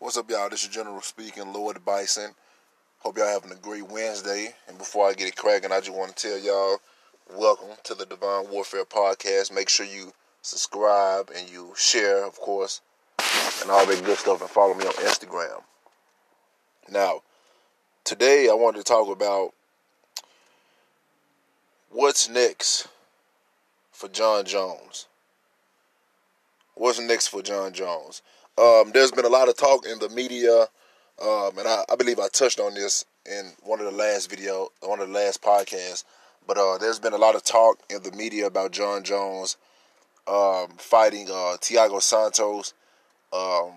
What's up, y'all? This is General speaking, Lord Bison. Hope y'all having a great Wednesday. And before I get it cracking, I just want to tell y'all welcome to the Divine Warfare Podcast. Make sure you subscribe and you share, of course, and all that good stuff, and follow me on Instagram. Now, today I wanted to talk about what's next for Jon Jones. What's next for Jon Jones? Um, there's been a lot of talk in the media, um, and I, I, believe I touched on this in one of the last video, one of the last podcasts. But uh, there's been a lot of talk in the media about Jon Jones um, fighting uh, Thiago Santos, um,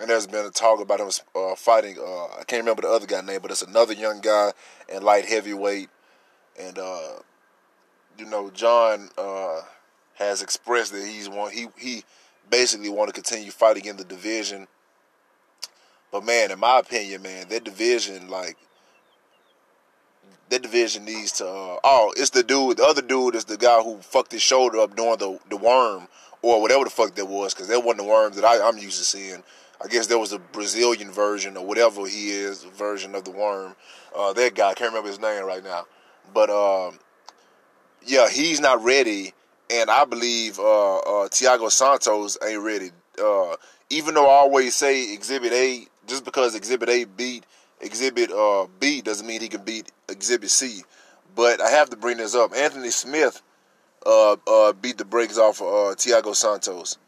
and there's been a talk about him uh, fighting. Uh, I can't remember the other guy name, but it's another young guy in light heavyweight, and uh, you know Jon uh, has expressed that he's one he he basically want to continue fighting in the division. But man, in my opinion, man, that division, like, that division needs to. Uh, oh, it's the dude. The other dude is the guy who fucked his shoulder up during the the worm or whatever the fuck that was, because that wasn't the worms that I, I'm used to seeing. I guess there was a Brazilian version or whatever he is version of the worm. Uh, that guy, I can't remember his name right now, but um, yeah, he's not ready and I believe uh, uh, Thiago Santos ain't ready. Uh, even though I always say Exhibit A, just because Exhibit A beat Exhibit uh, B doesn't mean he can beat Exhibit C. But I have to bring this up. Anthony Smith uh, uh, beat the brakes off of Thiago Santos,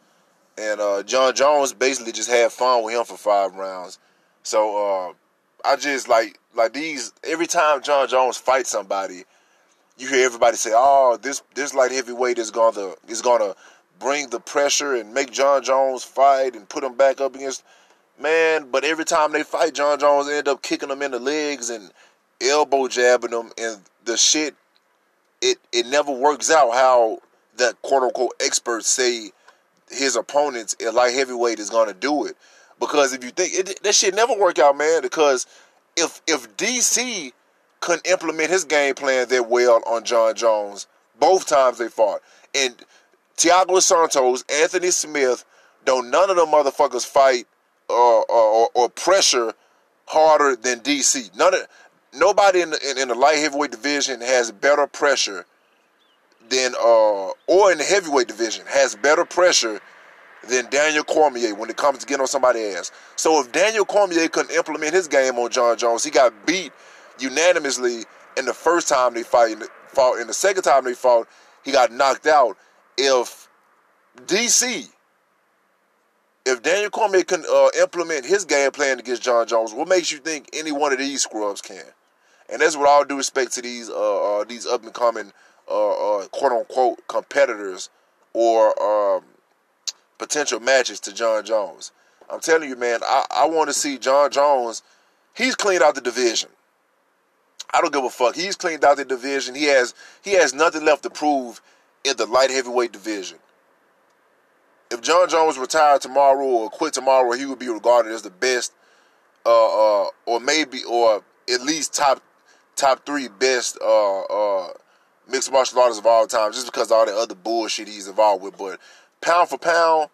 and Jon Jones basically just had fun with him for five rounds. So I just like like these every time Jon Jones fights somebody you hear everybody say, "Oh, this this light heavyweight is gonna is gonna bring the pressure and make Jon Jones fight and put him back up against." Man, but every time they fight, Jon Jones end up kicking them in the legs and elbow jabbing them, and the shit it it never works out how the quote unquote experts say his opponents at light heavyweight is gonna do it. Because if you think it, that shit never work out, man. Because if if DC couldn't implement his game plan that well on Jon Jones both times they fought. And Thiago Santos, Anthony Smith, don't none of them motherfuckers fight uh, or, or, pressure harder than DC. None of nobody in the, in, in the light heavyweight division has better pressure than uh or in the heavyweight division has better pressure than Daniel Cormier when it comes to getting on somebody's ass. So if Daniel Cormier couldn't implement his game on Jon Jones, he got beat unanimously in the first time they fight, fought. In the second time they fought, he got knocked out. If DC, if Daniel Cormier can uh, implement his game plan against Jon Jones, what makes you think any one of these scrubs can? And that's what all due respect to these uh, uh, these up and coming uh, uh, quote unquote competitors or um, potential matches to Jon Jones. I'm telling you, man, I, I want to see Jon Jones. He's cleaned out the division. I don't give a fuck. He's cleaned out the division. He has he has nothing left to prove in the light heavyweight division. If Jon Jones retired tomorrow or quit tomorrow, he would be regarded as the best, uh, uh, or maybe, or at least top top three best uh, uh, mixed martial artists of all time, just because of all the other bullshit he's involved with. But pound for pound,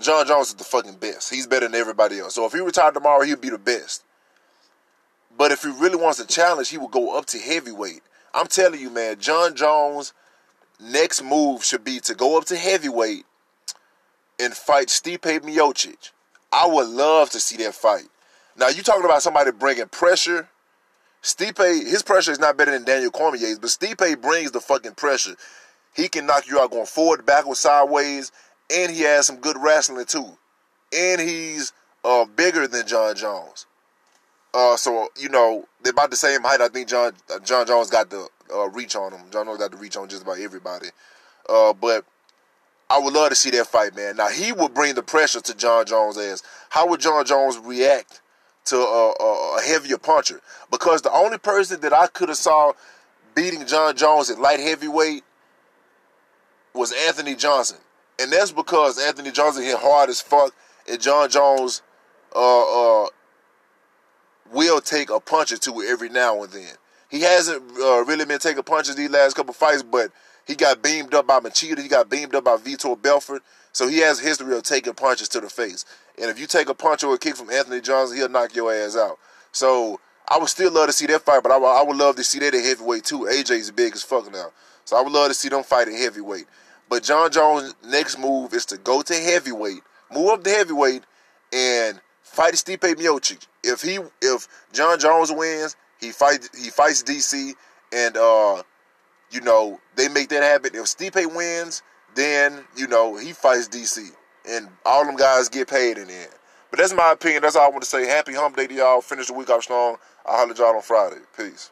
Jon Jones is the fucking best. He's better than everybody else. So if he retired tomorrow, he'd be the best. But if he really wants a challenge, he will go up to heavyweight. I'm telling you, man, Jon Jones' next move should be to go up to heavyweight and fight Stipe Miocic. I would love to see that fight. Now, you talking about somebody bringing pressure. Stipe, his pressure is not better than Daniel Cormier's, but Stipe brings the fucking pressure. He can knock you out going forward, backwards, sideways, and he has some good wrestling too. And he's uh, bigger than Jon Jones. Uh, so you know they're about the same height. I think John Jon Jones got the uh, reach on him. Jon Jones got the reach on just about everybody. Uh, but I would love to see that fight, man. Now he would bring the pressure to Jon Jones' ass. How would Jon Jones react to a, a, a heavier puncher? Because the only person that I could have saw beating Jon Jones at light heavyweight was Anthony Johnson, and that's because Anthony Johnson hit hard as fuck, and Jon Jones uh, uh, will take a punch or two every now and then. He hasn't uh, really been taking punches these last couple fights, but He got beamed up by Machida. He got beamed up by Vitor Belfort. So he has a history of taking punches to the face. And if you take a punch or a kick from Anthony Johnson, he'll knock your ass out. So I would still love to see that fight, but I, I would love to see that at heavyweight too. AJ's big as fuck now. So I would love to see them fight at heavyweight. But Jon Jones' next move is to go to heavyweight, move up to heavyweight, and fight Stipe Miocic. If he if Jon Jones wins, he fight he fights DC, and uh, you know they make that happen. If Stipe wins, then you know he fights DC, and all them guys get paid in the end. But that's my opinion. That's all I want to say. Happy hump day to y'all. Finish the week off strong. I'll holler y'all on Friday. Peace.